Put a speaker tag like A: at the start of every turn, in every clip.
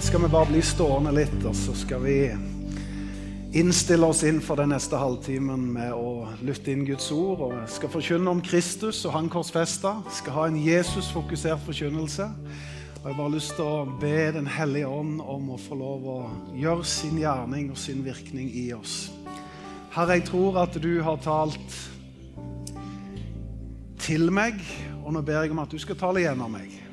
A: skal vi bare bli stående litt, og så skal vi innstille oss inn for den neste halvtimen med å lytte inn Guds ord. og Skal forkynne om Kristus og Han korsfesta. Skal ha en Jesus-fokusert forkynnelse. Og Jeg bare har lyst til å be Den hellige ånd om å få lov å gjøre sin gjerning og sin virkning i oss. Herre, jeg tror at du har talt til meg, og nå ber jeg om at du skal tale gjennom meg.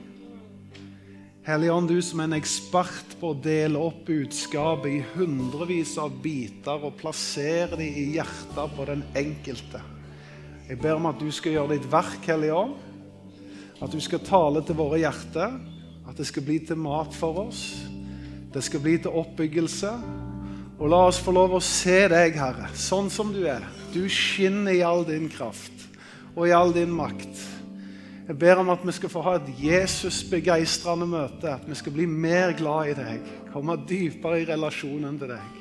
A: Hellige Ånd, du som er en ekspert på å dele opp budskapet i hundrevis av biter og plassere dem i hjertet på den enkelte. Jeg ber om at du skal gjøre ditt verk, Hellige Ånd. At du skal tale til våre hjerter. At det skal bli til mat for oss. Det skal bli til oppbyggelse. Og la oss få lov å se deg, Herre, sånn som du er. Du skinner i all din kraft og i all din makt. Jeg ber om at vi skal få ha et Jesus-begeistrende møte. At vi skal bli mer glad i deg, komme dypere i relasjonen til deg.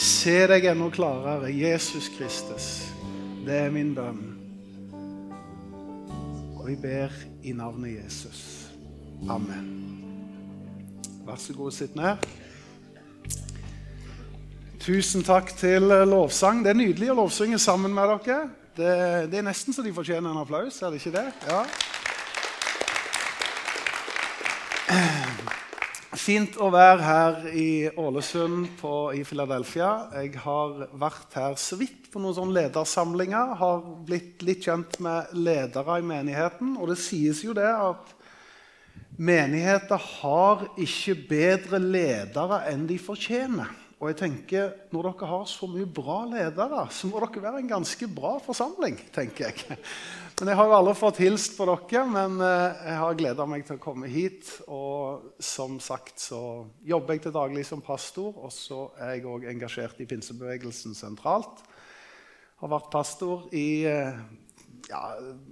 A: Se deg enda klarere. Jesus Kristus. Det er min bønn. Og vi ber i navnet Jesus. Amen. Vær så god, sitt ned. Tusen takk til lovsang. Det er nydelig å lovsynge sammen med dere. Det, det, er nesten så de fortjener en applaus, er det ikke det? Ja. Fint å være her i Ålesund på, i Philadelphia. Jeg har vært her så vidt på noen sånne ledersamlinger. Har blitt litt kjent med ledere i menigheten. Og det sies jo det at menigheter har ikke bedre ledere enn de fortjener. Og jeg tenker, Når dere har så mye bra ledere, så må dere være en ganske bra forsamling. tenker jeg. Men Jeg har jo aldri fått hilst på dere, men eh, jeg har gleda meg til å komme hit. Og som sagt så jobber jeg til daglig som pastor, og så er jeg òg engasjert i pinsebevegelsen sentralt. Har vært pastor i eh, ja,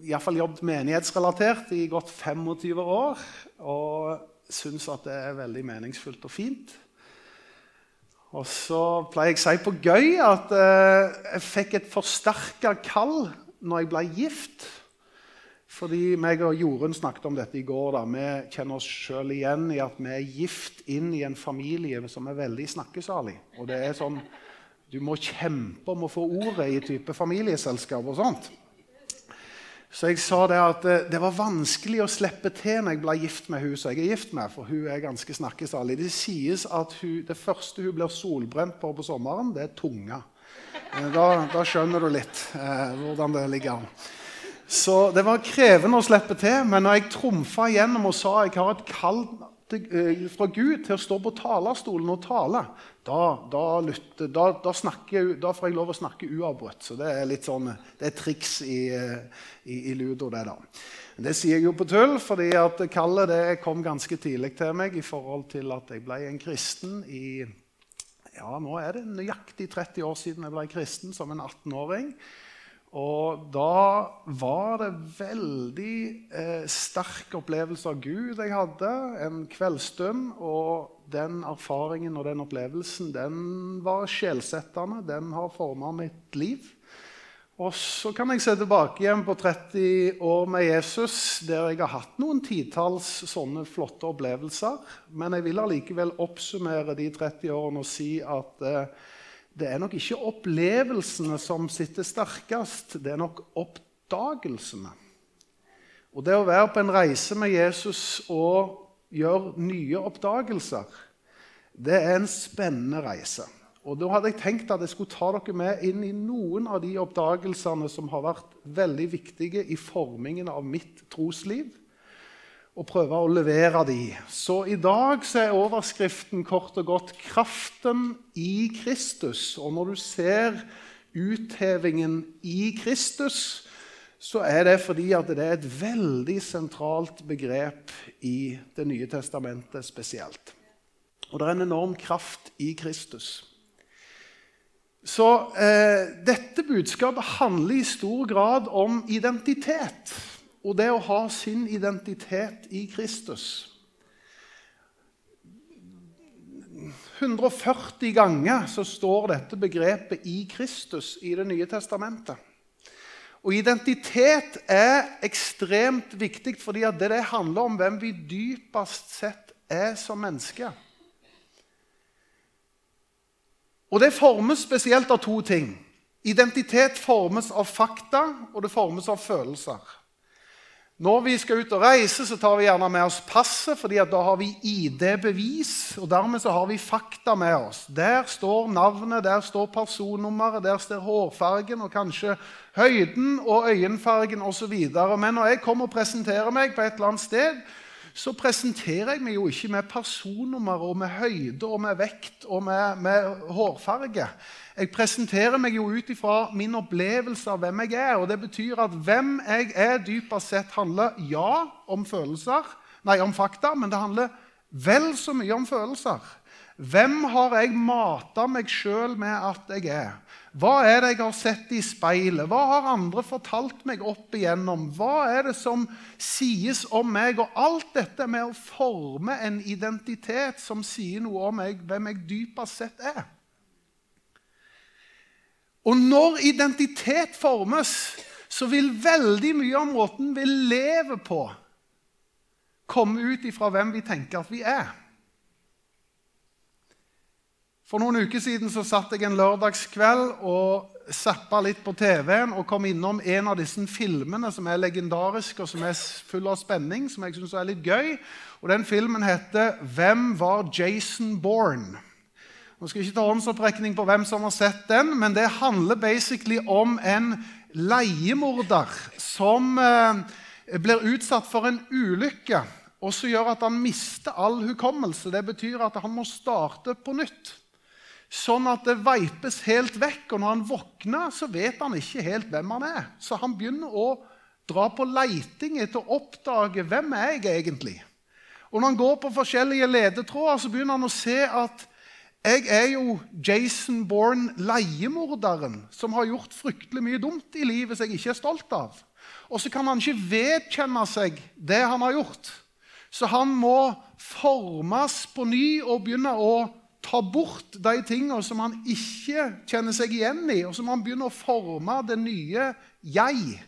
A: iallfall jobbet menighetsrelatert i godt 25 år. Og syns at det er veldig meningsfullt og fint. Og så pleier jeg å si på gøy at eh, jeg fikk et forsterka kall når jeg ble gift. Fordi meg og Jorunn snakket om dette i går. Da. Vi kjenner oss sjøl igjen i at vi er gift inn i en familie som er veldig snakkesalig. Og det er sånn, Du må kjempe om å få ordet i type familieselskap og sånt. Så jeg sa det at eh, det var vanskelig å slippe til når jeg ble gift med hun som jeg er gift med. For hun er ganske snakkesalig. Det sies at hun, det første hun blir solbrent på på sommeren, det er tunga. Eh, da, da skjønner du litt eh, hvordan det ligger an. Så det var krevende å slippe til. Men når jeg trumfa igjennom og sa jeg har et kall fra Gud til å stå på talerstolen og tale, da, da, lytter, da, da, snakker, får jeg lov å snakke uavbrutt. Så det er litt sånn, det er triks i, i, i ludo, det da. Det sier jeg jo på tull, fordi at kallet det kom ganske tidlig til meg i forhold til at jeg ble en kristen i ja, nå er det nøyaktig 30 år siden jeg ble kristen som en 18-åring. Og da var det veldig eh, sterk opplevelse av Gud jeg hadde en kveldsstund. Og den erfaringen og den opplevelsen den var sjelsettende. Den har forma mitt liv. Og så kan jeg se tilbake igjen på 30 år med Jesus, der jeg har hatt noen titalls sånne flotte opplevelser. Men jeg vil allikevel oppsummere de 30 årene og si at eh, det er nok ikke opplevelsene som sitter sterkest, det er nok oppdagelsene. Og det å være på en reise med Jesus og gjøre nye oppdagelser, det er en spennende reise. Og Da hadde jeg tenkt at jeg skulle ta dere med inn i noen av de oppdagelsene som har vært veldig viktige i formingen av mitt trosliv og prøve å levere de. Så i dag så er overskriften kort og godt 'Kraften i Kristus'. Og når du ser uthevingen i Kristus, så er det fordi at det er et veldig sentralt begrep i Det nye testamentet spesielt. Og det er en enorm kraft i Kristus. Så eh, dette budskapet handler i stor grad om identitet og det å ha sin identitet i Kristus. 140 ganger så står dette begrepet 'i Kristus' i Det nye testamentet. Og Identitet er ekstremt viktig fordi det, det handler om hvem vi dypest sett er som mennesker. Og det formes spesielt av to ting. Identitet formes av fakta, og det formes av følelser. Når vi skal ut og reise, så tar vi gjerne med oss passet, fordi da har vi ID-bevis. og Dermed så har vi fakta med oss. Der står navnet, der står personnummeret, der står hårfargen og kanskje høyden og øyenfargen osv. Men når jeg kommer og presenterer meg på et eller annet sted, så presenterer jeg meg jo ikke med personnummer og med høyde og med vekt og med, med hårfarge. Jeg presenterer meg jo ut ifra min opplevelse av hvem jeg er. og Det betyr at hvem jeg er, dypest sett handler ja om følelser, nei, om fakta, men det handler vel så mye om følelser. Hvem har jeg mata meg sjøl med at jeg er? Hva er det jeg har sett i speilet? Hva har andre fortalt meg opp igjennom? Hva er det som sies om meg? Og alt dette med å forme en identitet som sier noe om meg, hvem jeg dypest sett er. Og når identitet formes, så vil veldig mye av måten vi lever på, komme ut ifra hvem vi tenker at vi er. For noen uker siden så satt jeg en lørdagskveld og zappa litt på TV-en og kom innom en av disse filmene som er legendariske og som er full av spenning, som jeg syns er litt gøy. Og Den filmen heter 'Hvem var Jason Bourne?' Nå skal jeg ikke ta håndsopprekning på hvem som har sett den, men det handler basically om en leiemorder som eh, blir utsatt for en ulykke, og som gjør at han mister all hukommelse. Det betyr at han må starte på nytt sånn at det veipes helt vekk. Og når han våkner, så vet han ikke helt hvem han er. Så han begynner å dra på leiting etter å oppdage hvem er jeg egentlig Og når han går på forskjellige ledetråder, så begynner han å se at jeg er jo Jason Bourne, leiemorderen, som har gjort fryktelig mye dumt i livet som jeg ikke er stolt av. Og så kan han ikke vedkjenne seg det han har gjort. Så han må formes på ny og begynne å ta bort de tingene som han ikke kjenner seg igjen i, og som han begynner å forme det nye jeg.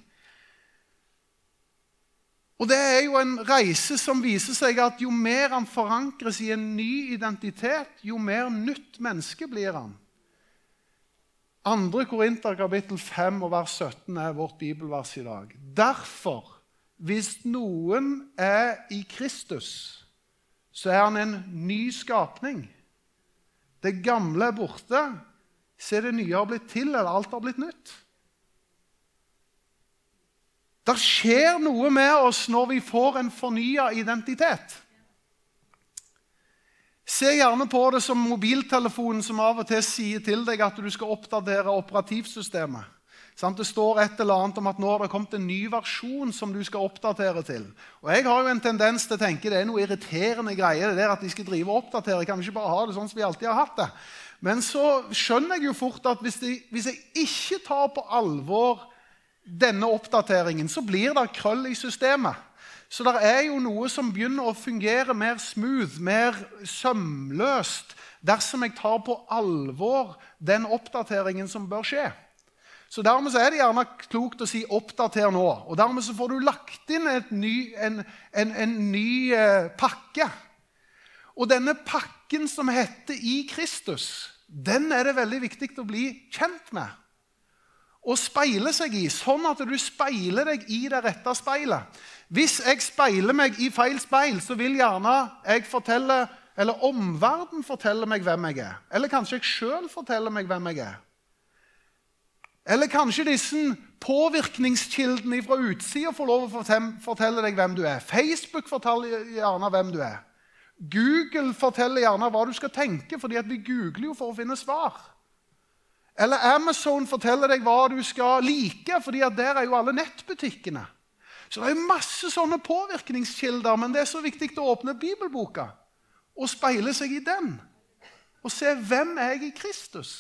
A: Og Det er jo en reise som viser seg at jo mer han forankres i en ny identitet, jo mer nytt menneske blir han. 2. Korinter kapittel 5 og vers 17 er vårt bibelvers i dag. Derfor, hvis noen er i Kristus, så er han en ny skapning. Det gamle er borte. Se, det nye har blitt til, eller alt har blitt nytt. Det skjer noe med oss når vi får en fornya identitet. Se gjerne på det som mobiltelefonen som av og til sier til deg at du skal oppdatere operativsystemet. Det står et eller annet om at nå har det kommet en ny versjon som du skal oppdatere til. Og Jeg har jo en tendens til å tenke det er noe irriterende greier det der at de skal drive og oppdatere. Kan vi ikke bare ha det sånn som vi alltid har hatt det? Men så skjønner jeg jo fort at hvis, de, hvis jeg ikke tar på alvor denne oppdateringen, så blir det krøll i systemet. Så det er jo noe som begynner å fungere mer smooth, mer sømløst, dersom jeg tar på alvor den oppdateringen som bør skje. Så Dermed så er det gjerne klokt å si 'oppdater nå'. Og Dermed så får du lagt inn ny, en, en, en, ny eh, pakke. Og denne pakken som heter 'i Kristus', den er det veldig viktig å bli kjent med. Og speile seg i, sånn at du speiler deg i det rette speilet. Hvis jeg speiler meg i feil speil, så vil gjerne jeg fortelle, eller omverdenen fortelle meg hvem jeg er. Eller kanskje jeg sjøl forteller meg hvem jeg er. Eller kanskje disse påvirkningskildene fra utsida får lov å fortelle deg hvem du er. Facebook forteller gjerne hvem du er. Google forteller gjerne hva du skal tenke, fordi vi googler jo for å finne svar. Eller Amazon forteller deg hva du skal like, fordi der er jo alle nettbutikkene. Så det er masse sånne påvirkningskilder, men det er så viktig å åpne bibelboka og speile seg i den. Og se hvem er jeg i Kristus.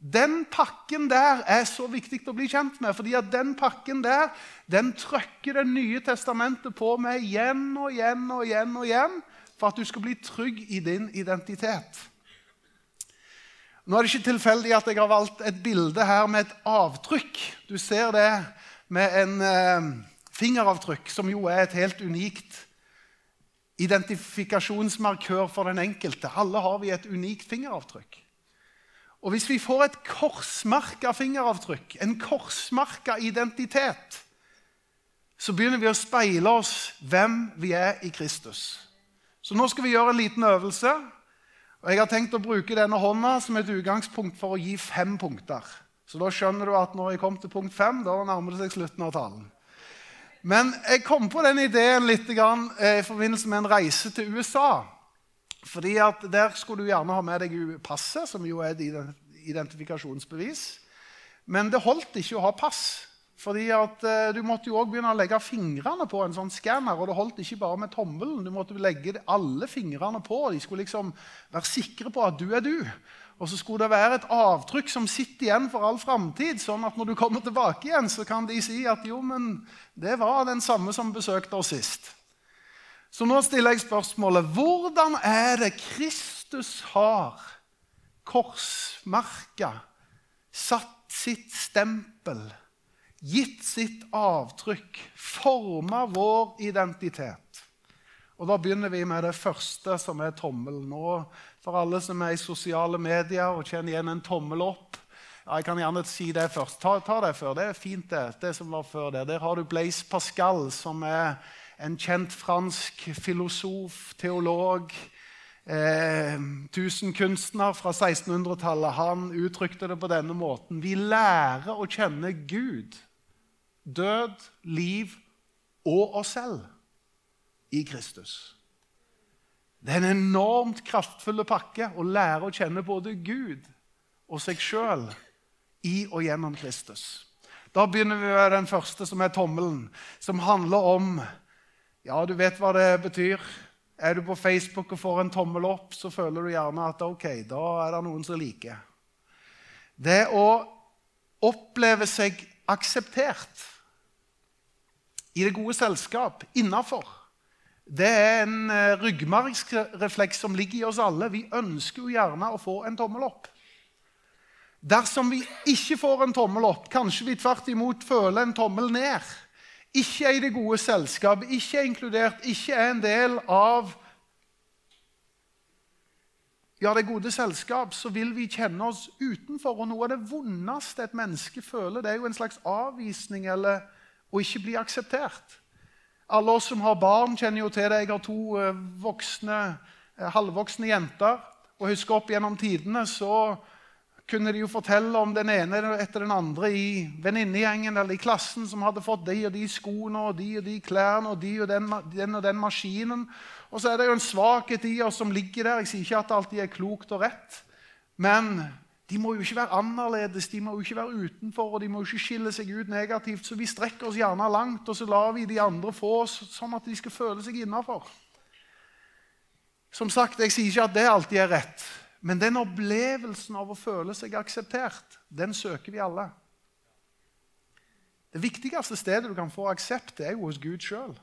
A: Den pakken der er så viktig å bli kjent med, fordi at den pakken der den trykker Det nye testamentet på med igjen og igjen og igjen og igjen for at du skal bli trygg i din identitet. Nå er det ikke tilfeldig at jeg har valgt et bilde her med et avtrykk. Du ser det med en eh, fingeravtrykk, som jo er et helt unikt identifikasjonsmarkør for den enkelte. Alle har vi et unikt fingeravtrykk. Og hvis vi får et korsmerka fingeravtrykk, en korsmerka identitet, så begynner vi å speile oss hvem vi er i Kristus. Så nå skal vi gjøre en liten øvelse. Og Jeg har tenkt å bruke denne hånda som et utgangspunkt for å gi fem punkter. Så da skjønner du at når jeg kom til punkt fem, da nærmer det seg slutten av talen. Men jeg kom på den ideen litt eh, i forbindelse med en reise til USA. Fordi at Der skulle du gjerne ha med deg passet, som jo er et identifikasjonsbevis. Men det holdt ikke å ha pass. Fordi at uh, Du måtte jo også begynne å legge fingrene på en sånn skanner. Og det holdt ikke bare med tommelen. Du måtte legge alle fingrene på. De skulle liksom være sikre på at du er du. Og så skulle det være et avtrykk som sitter igjen for all framtid. Sånn at når du kommer tilbake igjen, så kan de si at jo, men det var den samme som besøkte oss sist. Så nå stiller jeg spørsmålet hvordan er det Kristus har korsmerka, satt sitt stempel gitt sitt avtrykk, forma vår identitet. Og Da begynner vi med det første, som er tommelen. Nå for alle som er i sosiale medier og kjenner igjen en tommel opp ja, Jeg kan gjerne si det først. Ta, ta, det før. Det er fint, det. det som var før det. Der har du Blaise Pascal, som er en kjent fransk filosof, teolog. Eh, tusenkunstner fra 1600-tallet. Han uttrykte det på denne måten. Vi lærer å kjenne Gud død, liv og oss selv i Kristus. Det er en enormt kraftfull pakke å lære å kjenne både Gud og seg sjøl i og gjennom Kristus. Da begynner vi med den første, som er tommelen, som handler om Ja, du vet hva det betyr. Er du på Facebook og får en tommel opp, så føler du gjerne at ok, da er det noen som liker. Det å oppleve seg akseptert i det gode selskap, innafor. Det er en uh, ryggmargsrefleks som ligger i oss alle. Vi ønsker jo gjerne å få en tommel opp. Dersom vi ikke får en tommel opp, kanskje vi tvert imot føler en tommel ned, ikke er i det gode selskap, ikke er inkludert, ikke er en del av ja, det gode selskap, så vil vi kjenne oss utenfor. Og noe av det vondeste et menneske føler, det er jo en slags avvisning eller å ikke bli akseptert. Alle oss som har barn, kjenner jo til det. Jeg har to eh, voksne, eh, halvvoksne jenter. Og husker opp gjennom tidene så kunne de jo fortelle om den ene etter den andre i venninnegjengen eller i klassen som hadde fått de og de skoene og de og de klærne og de og den, den og den maskinen. Og så er det jo en svakhet i oss som ligger der. Jeg sier ikke at det alltid er klokt og rett. Men de må jo ikke være annerledes, de må jo ikke være utenfor, og de må jo ikke skille seg ut negativt. Så vi strekker oss gjerne langt, og så lar vi de andre få oss sånn at de skal føle seg innafor. Som sagt, Jeg sier ikke at det alltid er rett, men den opplevelsen av å føle seg akseptert, den søker vi alle. Det viktigste stedet du kan få aksept, er jo hos Gud sjøl.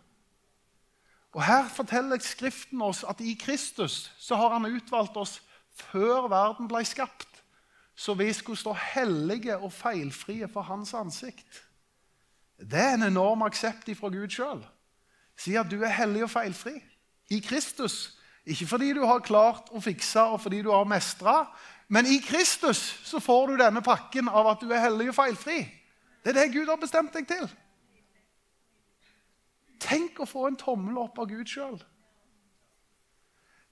A: Og Her forteller Skriften oss at i Kristus så har han utvalgt oss før verden ble skapt så vi skulle stå hellige og feilfrie for hans ansikt. Det er en enorm aksept fra Gud sjøl. Si at du er hellig og feilfri i Kristus. Ikke fordi du har klart å fikse og fordi du har mestra, men i Kristus så får du denne pakken av at du er hellig og feilfri. Det er det Gud har bestemt deg til. Tenk å få en tommel opp av Gud sjøl.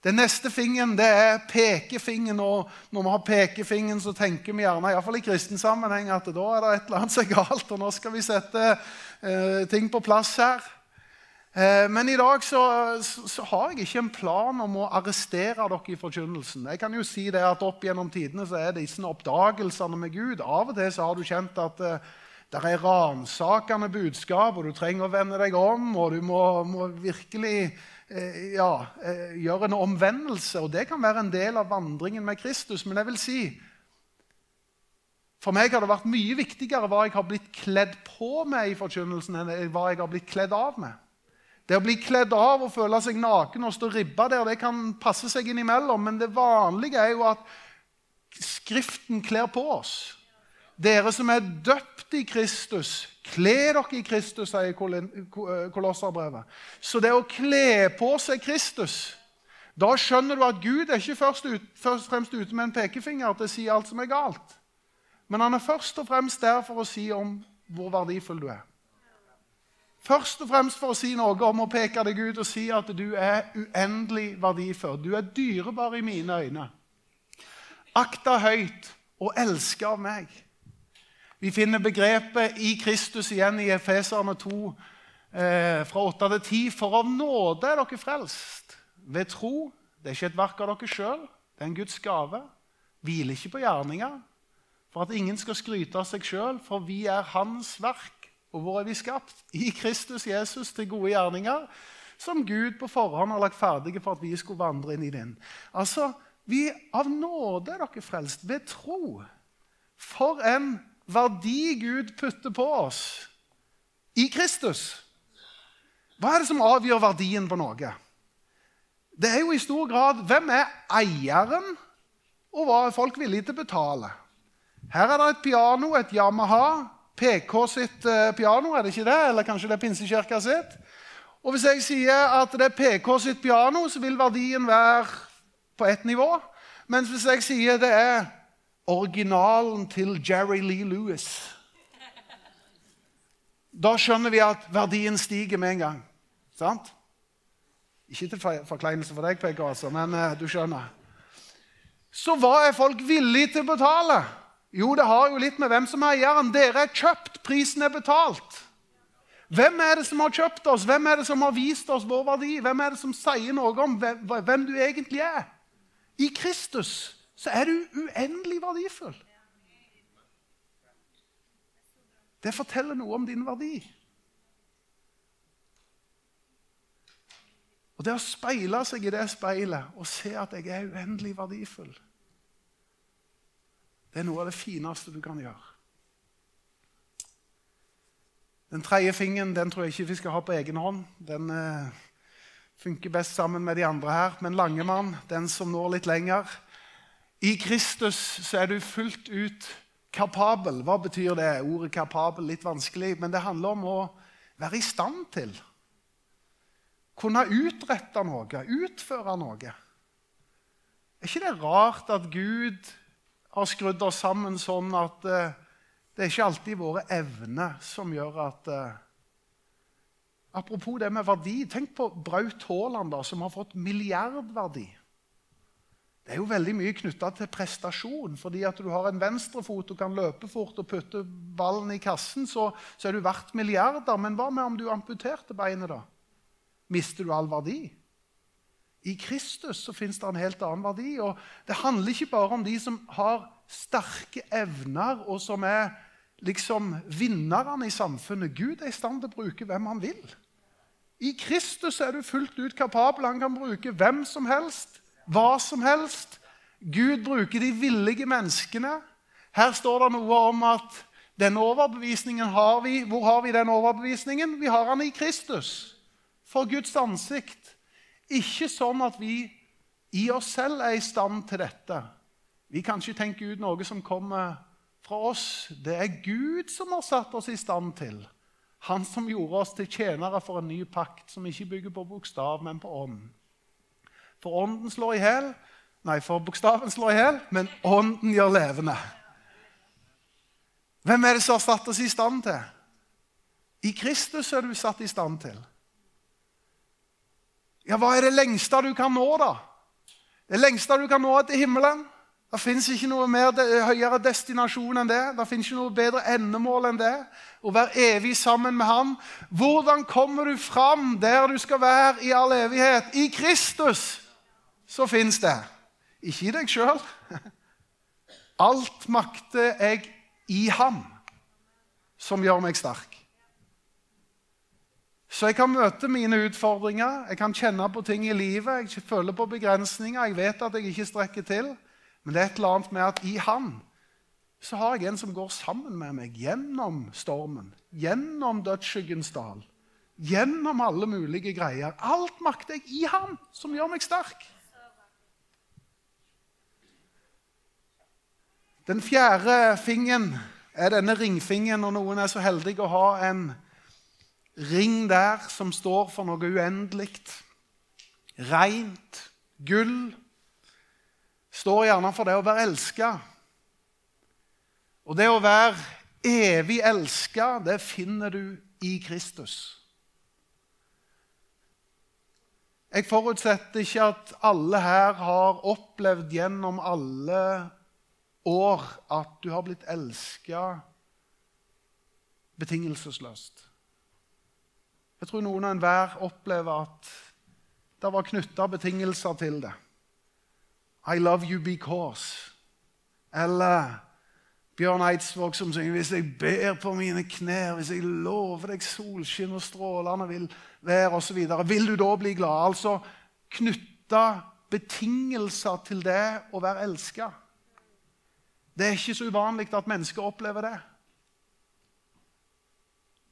A: Den neste fingeren det er pekefingeren. og Når vi har pekefingeren, så tenker vi gjerne i, i kristen sammenheng, at da er det et eller annet som er galt, og nå skal vi sette eh, ting på plass her. Eh, men i dag så, så, har jeg ikke en plan om å arrestere dere i forkynnelsen. Jeg kan jo si det at Opp gjennom tidene så er disse oppdagelsene med Gud Av og til så har du kjent at uh, det er ransakende budskap, og du trenger å vende deg om, og du må, må virkelig uh, ja, uh, gjøre en omvendelse. Og det kan være en del av vandringen med Kristus. Men jeg vil si for meg har det vært mye viktigere hva jeg har blitt kledd på med i forkynnelsen, enn hva jeg har blitt kledd av med. Det å bli kledd av og føle seg naken og stå ribba der, det kan passe seg innimellom. Men det vanlige er jo at Skriften kler på oss. Dere som er døpt i Kristus, kle dere i Kristus, sier Kolosserbrevet. Så det å kle på seg Kristus Da skjønner du at Gud er ikke først, ut, først og fremst ute med en pekefinger til å si alt som er galt. Men han er først og fremst der for å si om hvor verdifull du er. Først og fremst for å si noe om å peke deg ut og si at du er uendelig verdifull. Du er dyrebar i mine øyne. Akta høyt og elska av meg. Vi finner begrepet i Kristus igjen i Efeserne 2, eh, fra 8 til 10. For av nåde er dere frelst ved tro. Det er ikke et verk av dere sjøl, det er en Guds gave. Hviler ikke på gjerninger, for at ingen skal skryte av seg sjøl, for vi er Hans verk. Og hvor er vi skapt? I Kristus Jesus til gode gjerninger, som Gud på forhånd har lagt ferdige for at vi skulle vandre inn i den. Altså, vi Av nåde er dere frelst, ved tro. For en verdi Gud putter på oss i Kristus. Hva er det som avgjør verdien på noe? det er jo i stor grad hvem er eieren, og hva er folk villige til å betale. Her er det et piano, et Yamaha. PK sitt eh, piano, er det ikke det? Eller kanskje det er Pinsekirka sitt? Og Hvis jeg sier at det er PK sitt piano, så vil verdien være på ett nivå. Mens hvis jeg sier det er originalen til Jerry Lee Lewis Da skjønner vi at verdien stiger med en gang. Sant? Ikke til forkleinelse for deg, PK, altså, men uh, du skjønner. Så hva er folk villige til å betale? Jo, det har jo litt med hvem som er eieren. Dere er kjøpt, prisen er betalt. Hvem er det som har kjøpt oss? Hvem er det som har vist oss vår verdi? Hvem er det som sier noe om hvem du egentlig er? I Kristus så er du uendelig verdifull. Det forteller noe om din verdi. Og det å speile seg i det speilet og se at jeg er uendelig verdifull, det er noe av det fineste du kan gjøre. Den tredje fingeren den tror jeg ikke vi skal ha på egen hånd. Den eh, funker best sammen med de andre her. Men Langemann, den som når litt lenger I Kristus så er du fullt ut kapabel. Hva betyr det? Ordet kapabel litt vanskelig, men det handler om å være i stand til kunne utrette noe, utføre noe. Er ikke det rart at Gud har skrudd oss sammen sånn at uh, det er ikke alltid våre evner som gjør at uh, Apropos det med verdi. Tenk på Braut Haaland, som har fått milliardverdi. Det er jo veldig mye knytta til prestasjon. fordi at du har en venstrefot og kan løpe fort og putte ballen i kassen, så, så er du verdt milliarder. Men hva med om du amputerte beinet, da? mister du all verdi. I Kristus så fins det en helt annen verdi. og Det handler ikke bare om de som har sterke evner, og som er liksom vinnerne i samfunnet. Gud er i stand til å bruke hvem han vil. I Kristus er du fullt ut kapabel. Han kan bruke hvem som helst, hva som helst. Gud bruker de villige menneskene. Her står det noe om at denne overbevisningen har vi. Hvor har vi den overbevisningen? Vi har den i Kristus for Guds ansikt. Ikke sånn at vi i oss selv er i stand til dette. Vi kan ikke tenke ut noe som kommer fra oss. Det er Gud som har satt oss i stand til. Han som gjorde oss til tjenere for en ny pakt, som ikke bygger på bokstav, men på ånd. For ånden slår i hjel. Nei, for bokstaven slår i hjel, men ånden gjør levende. Hvem er det som har satt oss i stand til? I Kristus er du satt i stand til. Ja, hva er det lengste du kan nå, da? Det lengste du kan nå, er til himmelen. Det fins ikke noe mer høyere destinasjon enn det. Det fins ikke noe bedre endemål enn det. Å være evig sammen med Han. Hvordan kommer du fram der du skal være i all evighet? I Kristus så fins det. Ikke i deg sjøl. Alt makter jeg i Ham, som gjør meg sterk. Så jeg kan møte mine utfordringer, jeg kan kjenne på ting i livet, jeg føler på begrensninger, jeg vet at jeg ikke strekker til. Men det er et eller annet med at i Han så har jeg en som går sammen med meg gjennom stormen, gjennom dødsskyggens dal, gjennom alle mulige greier. Alt makter jeg i Han, som gjør meg sterk. Den fjerde fingeren er denne ringfingeren, og noen er så heldige å ha en ring der som står for noe uendelig. Rent, gull, står gjerne for det å være elska. Og det å være evig elska, det finner du i Kristus. Jeg forutsetter ikke at alle her har opplevd gjennom alle år at du har blitt elska betingelsesløst. Jeg tror noen og enhver opplever at det var knytta betingelser til det. I love you because. Eller Bjørn Eidsvåg som synger hvis jeg ber på mine knær, hvis jeg lover deg solskinn og strålende vil være osv., vil du da bli glad? Altså knytta betingelser til det å være elska. Det er ikke så uvanlig at mennesker opplever det.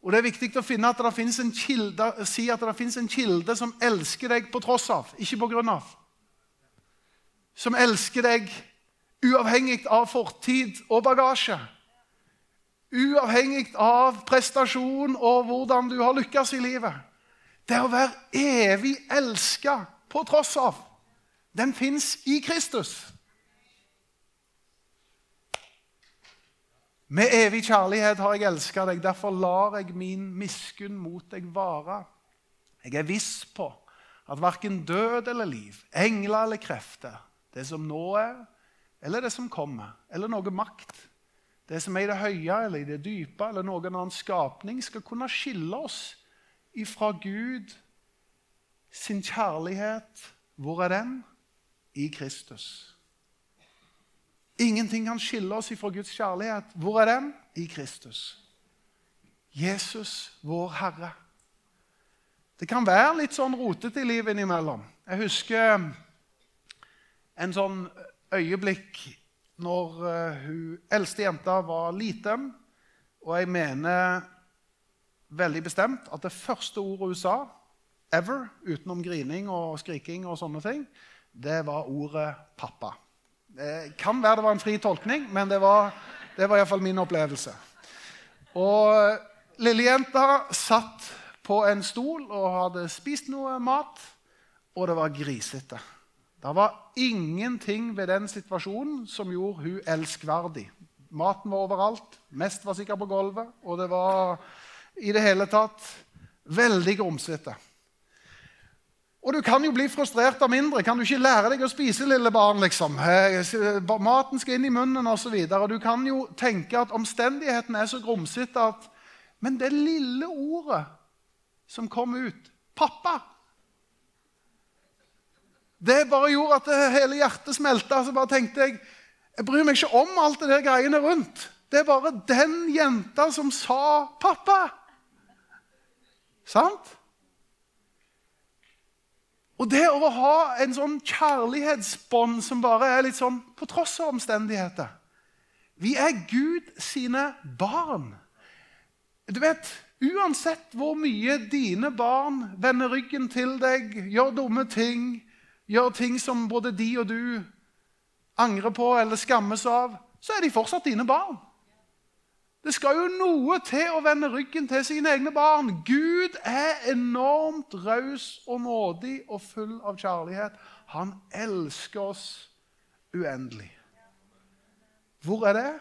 A: Og Det er viktig å finne at det en kilde, si at det fins en kilde som elsker deg på tross av, ikke på grunn av. Som elsker deg uavhengig av fortid og bagasje. Uavhengig av prestasjon og hvordan du har lykkes i livet. Det å være evig elska på tross av, den fins i Kristus. Med evig kjærlighet har jeg elska deg, derfor lar jeg min miskunn mot deg vare. Jeg er viss på at verken død eller liv, engler eller krefter, det som nå er, eller det som kommer, eller noe makt. Det som er i det høye eller i det dype eller noen annen skapning, skal kunne skille oss ifra Gud sin kjærlighet. Hvor er den? I Kristus. Ingenting kan skille oss ifra Guds kjærlighet. Hvor er den? I Kristus. Jesus, vår Herre. Det kan være litt sånn rotete i livet innimellom. Jeg husker en sånn øyeblikk når uh, hun eldste jenta var liten. Og jeg mener veldig bestemt at det første ordet hun sa, ever, utenom grining og skriking og sånne ting, det var ordet 'pappa'. Det kan være det var en fri tolkning, men det var, det var iallfall min opplevelse. Og lillejenta satt på en stol og hadde spist noe mat, og det var grisete. Det var ingenting ved den situasjonen som gjorde hun elskverdig. Maten var overalt, mest var sikkert på gulvet, og det var i det hele tatt veldig grumsete. Og du kan jo bli frustrert av mindre. Kan du ikke lære deg å spise, lille barn? liksom? Maten skal inn i munnen osv. Du kan jo tenke at omstendighetene er så grumsete at Men det lille ordet som kom ut 'Pappa' Det bare gjorde at hele hjertet smelta. Så bare tenkte jeg jeg bryr meg ikke om alt det der greiene rundt. Det er bare den jenta som sa 'pappa'. Sant? Og det å ha en sånn kjærlighetsbånd som bare er litt sånn på tross av omstendigheter Vi er Gud sine barn. Du vet, Uansett hvor mye dine barn vender ryggen til deg, gjør dumme ting, gjør ting som både de og du angrer på eller skammes av, så er de fortsatt dine barn. Det skal jo noe til å vende ryggen til sine egne barn. Gud er enormt raus og nådig og full av kjærlighet. Han elsker oss uendelig. Hvor er det?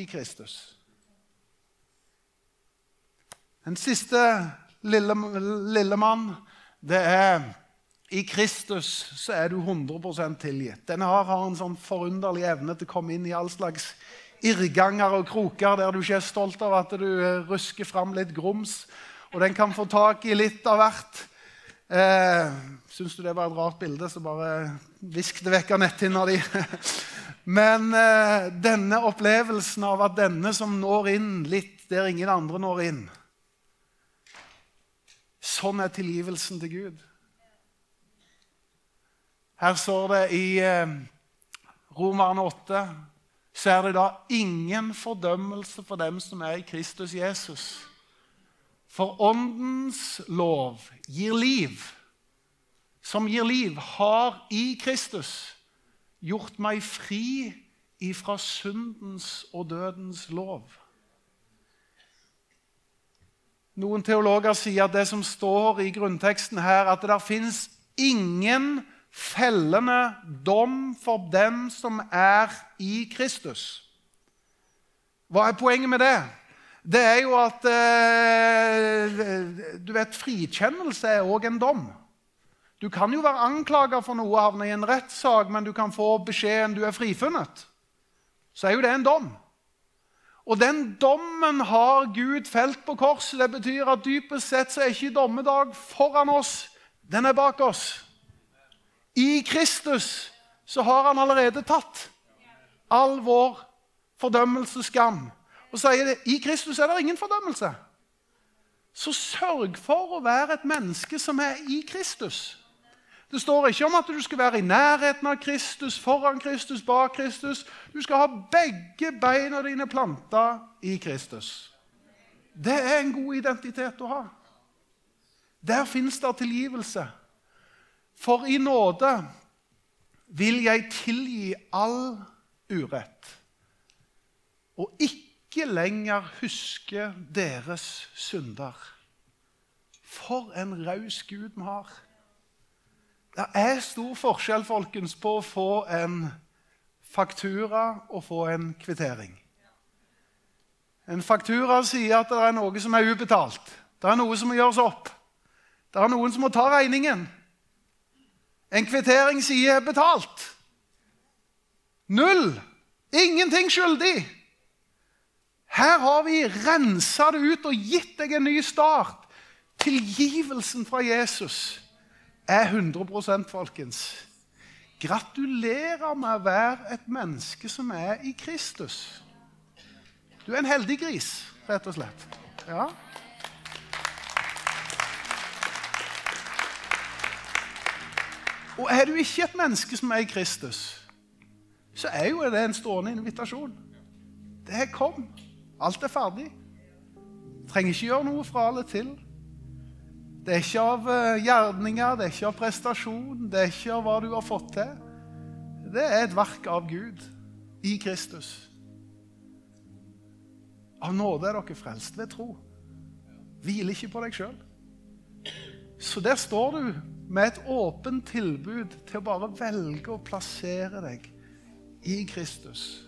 A: I Kristus. Den siste lille, lille mann, det er i Kristus så er du 100% tilgitt. Denne har, en sånn forunderlig evne til å komme inn i all slags irrganger og kroker der du ikke er stolt av at du eh, rusker fram litt grums. Og den kan få tak i litt av hvert. Eh, Syns du det var et rart bilde, så bare visk det vekk av netthinna di. Men eh, denne opplevelsen av at denne som når inn litt der ingen andre når inn Sånn er tilgivelsen til Gud. Her står det i eh, Romerne 8 så er det da ingen fordømmelse for dem som er i Kristus Jesus. For Åndens lov gir liv. Som gir liv, har i Kristus gjort meg fri ifra syndens og dødens lov. Noen teologer sier at det som står i grunnteksten her, at det der fins ingen fellende dom for dem som er i Kristus. Hva er poenget med det? Det er jo at eh, du vet, Frikjennelse er òg en dom. Du kan jo være anklaga for noe og havne i en rettssak, men du kan få beskjeden du er frifunnet. Så er jo det en dom. Og den dommen har Gud felt på korset. Det betyr at dypest sett så er ikke dommedag foran oss, den er bak oss. I Kristus så har han allerede tatt all vår fordømmelsesskam. Og sier det, i Kristus er det ingen fordømmelse. Så sørg for å være et menneske som er i Kristus. Det står ikke om at du skal være i nærheten av Kristus, foran Kristus, bak Kristus. Du skal ha begge beina dine planta i Kristus. Det er en god identitet å ha. Der fins det tilgivelse. For i nåde vil jeg tilgi all urett og ikke lenger huske deres synder. For en raus Gud vi har. Det er stor forskjell folkens, på å få en faktura og få en kvittering. En faktura sier at det er noe som er ubetalt. Det er noe som må gjøres opp. Det er noen som må ta regningen. En kvittering sier 'betalt'. Null. Ingenting skyldig. Her har vi rensa det ut og gitt deg en ny start. Tilgivelsen fra Jesus er 100 folkens. Gratulerer med å være et menneske som er i Kristus. Du er en heldig gris, rett og slett. Ja. Og er du ikke et menneske som er i Kristus, så er jo det en stående invitasjon. Det er kom. Alt er ferdig. Trenger ikke gjøre noe fra eller til. Det er ikke av eh, gjerninger, det er ikke av prestasjon, det er ikke av hva du har fått til. Det er et verk av Gud i Kristus. Av nåde er dere frelst ved tro. hvile ikke på deg sjøl. Så der står du med et åpent tilbud til å bare velge å plassere deg i Kristus.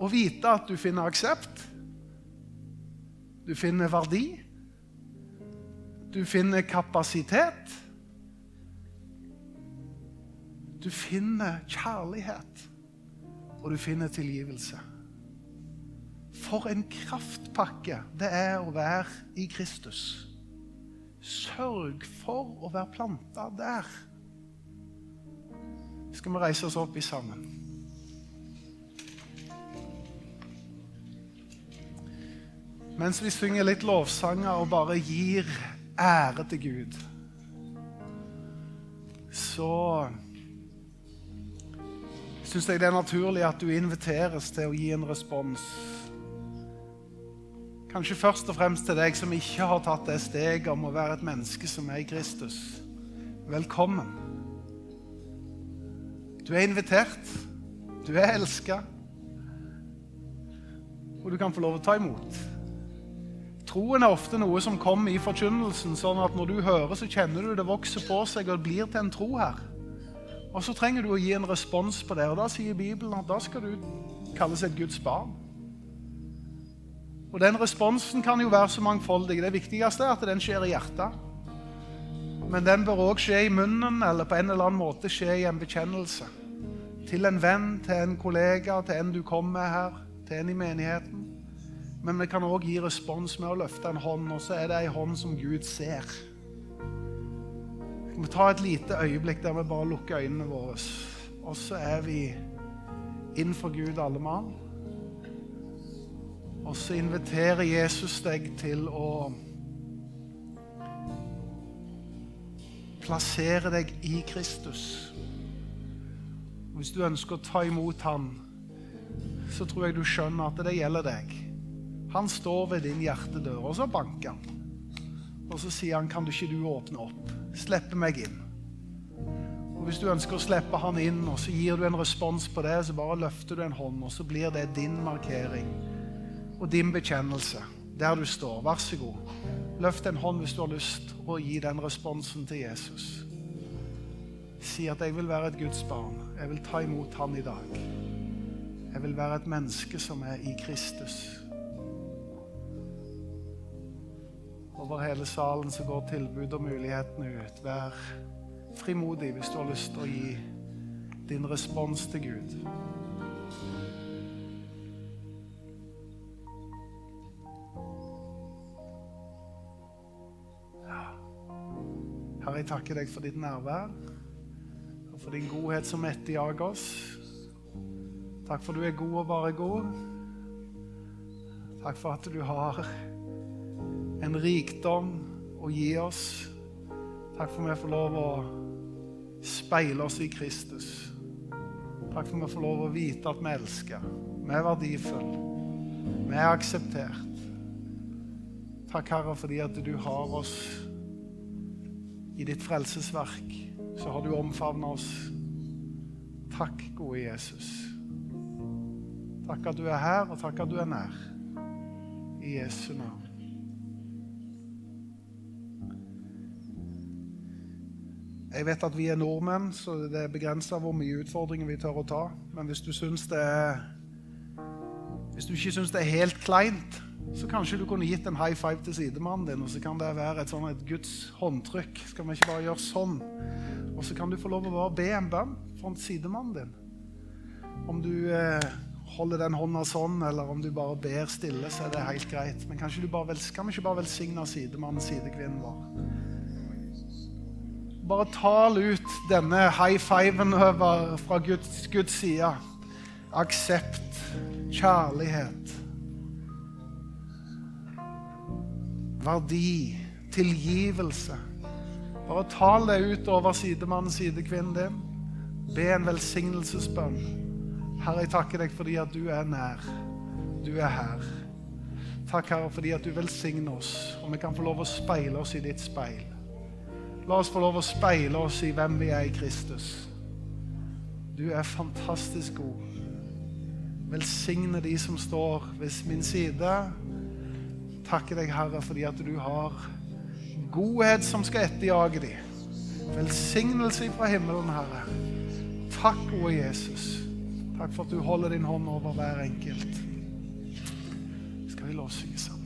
A: Og vite at du finner aksept, du finner verdi du finner kapasitet. Du finner kjærlighet, og du finner tilgivelse. For en kraftpakke det er å være i Kristus. Sørg for å være planta der. Skal vi reise oss opp i sammen? Mens vi synger litt lovsanger og bare gir ære til Gud, så syns jeg det er naturlig at du inviteres til å gi en respons. Kanskje først og fremst til deg som ikke har tatt det steget om å være et menneske som er i Kristus. Velkommen. Du er invitert. Du er elska. Og du kan få lov å ta imot. Troen er ofte noe som kommer i forkynnelsen, sånn at når du hører, så kjenner du det vokser på seg og blir til en tro her. Og så trenger du å gi en respons på det, og da sier Bibelen at da skal du kalles et Guds barn. Og Den responsen kan jo være så mangfoldig. Det viktigste er at den skjer i hjertet. Men den bør òg skje i munnen eller på en eller annen måte skje i en bekjennelse. Til en venn, til en kollega, til en du kommer med her, til en i menigheten. Men vi kan òg gi respons med å løfte en hånd, og så er det ei hånd som Gud ser. Vi tar et lite øyeblikk der vi bare lukker øynene våre, og så er vi innenfor Gud alle mann. Og så inviterer Jesus deg til å plassere deg i Kristus. Hvis du ønsker å ta imot han, så tror jeg du skjønner at det gjelder deg. Han står ved din hjertedør, og så banker han. Og så sier han, 'Kan du ikke du åpne opp? Slippe meg inn.' Og Hvis du ønsker å slippe han inn, og så gir du en respons på det, så bare løfter du en hånd, og så blir det din markering og din bekjennelse der du står. Vær så god. Løft en hånd hvis du har lyst, og gi den responsen til Jesus. Si at jeg vil være et Guds barn. Jeg vil ta imot Han i dag. Jeg vil være et menneske som er i Kristus. Over hele salen så går tilbud og mulighetene ut. Vær frimodig hvis du har lyst til å gi din respons til Gud. Jeg takker deg for ditt nærvær og for din godhet som etterjager oss. Takk for du er god og bare god. Takk for at du har en rikdom å gi oss. Takk for at vi får lov å speile oss i Kristus. Takk for at vi får lov å vite at vi elsker. Vi er verdifulle. Vi er akseptert. Takk, Herre, fordi at du har oss i ditt frelsesverk. Så har du omfavna oss. Takk, gode Jesus. Takk at du er her, og takk at du er nær. I Jesu navn. Jeg vet at vi er nordmenn, så det er begrensa hvor mye utfordringer vi tør å ta. Men hvis du det Hvis du ikke syns det er helt kleint, så kanskje du kunne gitt en high five til sidemannen din, og så kan det være et, sånn, et Guds håndtrykk. Skal vi ikke bare gjøre sånn? Og så kan du få lov å bare be en bønn for sidemannen din. Om du eh, holder den hånda sånn, eller om du bare ber stille, så er det helt greit. Men kanskje du bare vel, kan vi ikke bare velsigne sidemannen, sidekvinnen vår? Bare tal ut denne high fiven over fra Guds, Guds side. Aksept, kjærlighet, verdi, tilgivelse. Bare tal det ut over sidemannen, sidekvinnen din. Be en velsignelsesbønn. Herre, jeg takker deg fordi at du er nær. Du er her. Takk, Herre, fordi at du velsigner oss, og vi kan få lov å speile oss i ditt speil. La oss få lov å speile oss i hvem vi er i Kristus. Du er fantastisk god. Velsigne de som står ved min side. Takke deg, Herre, fordi at du har godhet som skal etterjage dem. Velsignelse fra himmelen, Herre. Takk, gode Jesus. Takk for at du holder din hånd over hver enkelt. Skal vi lovsynge sammen?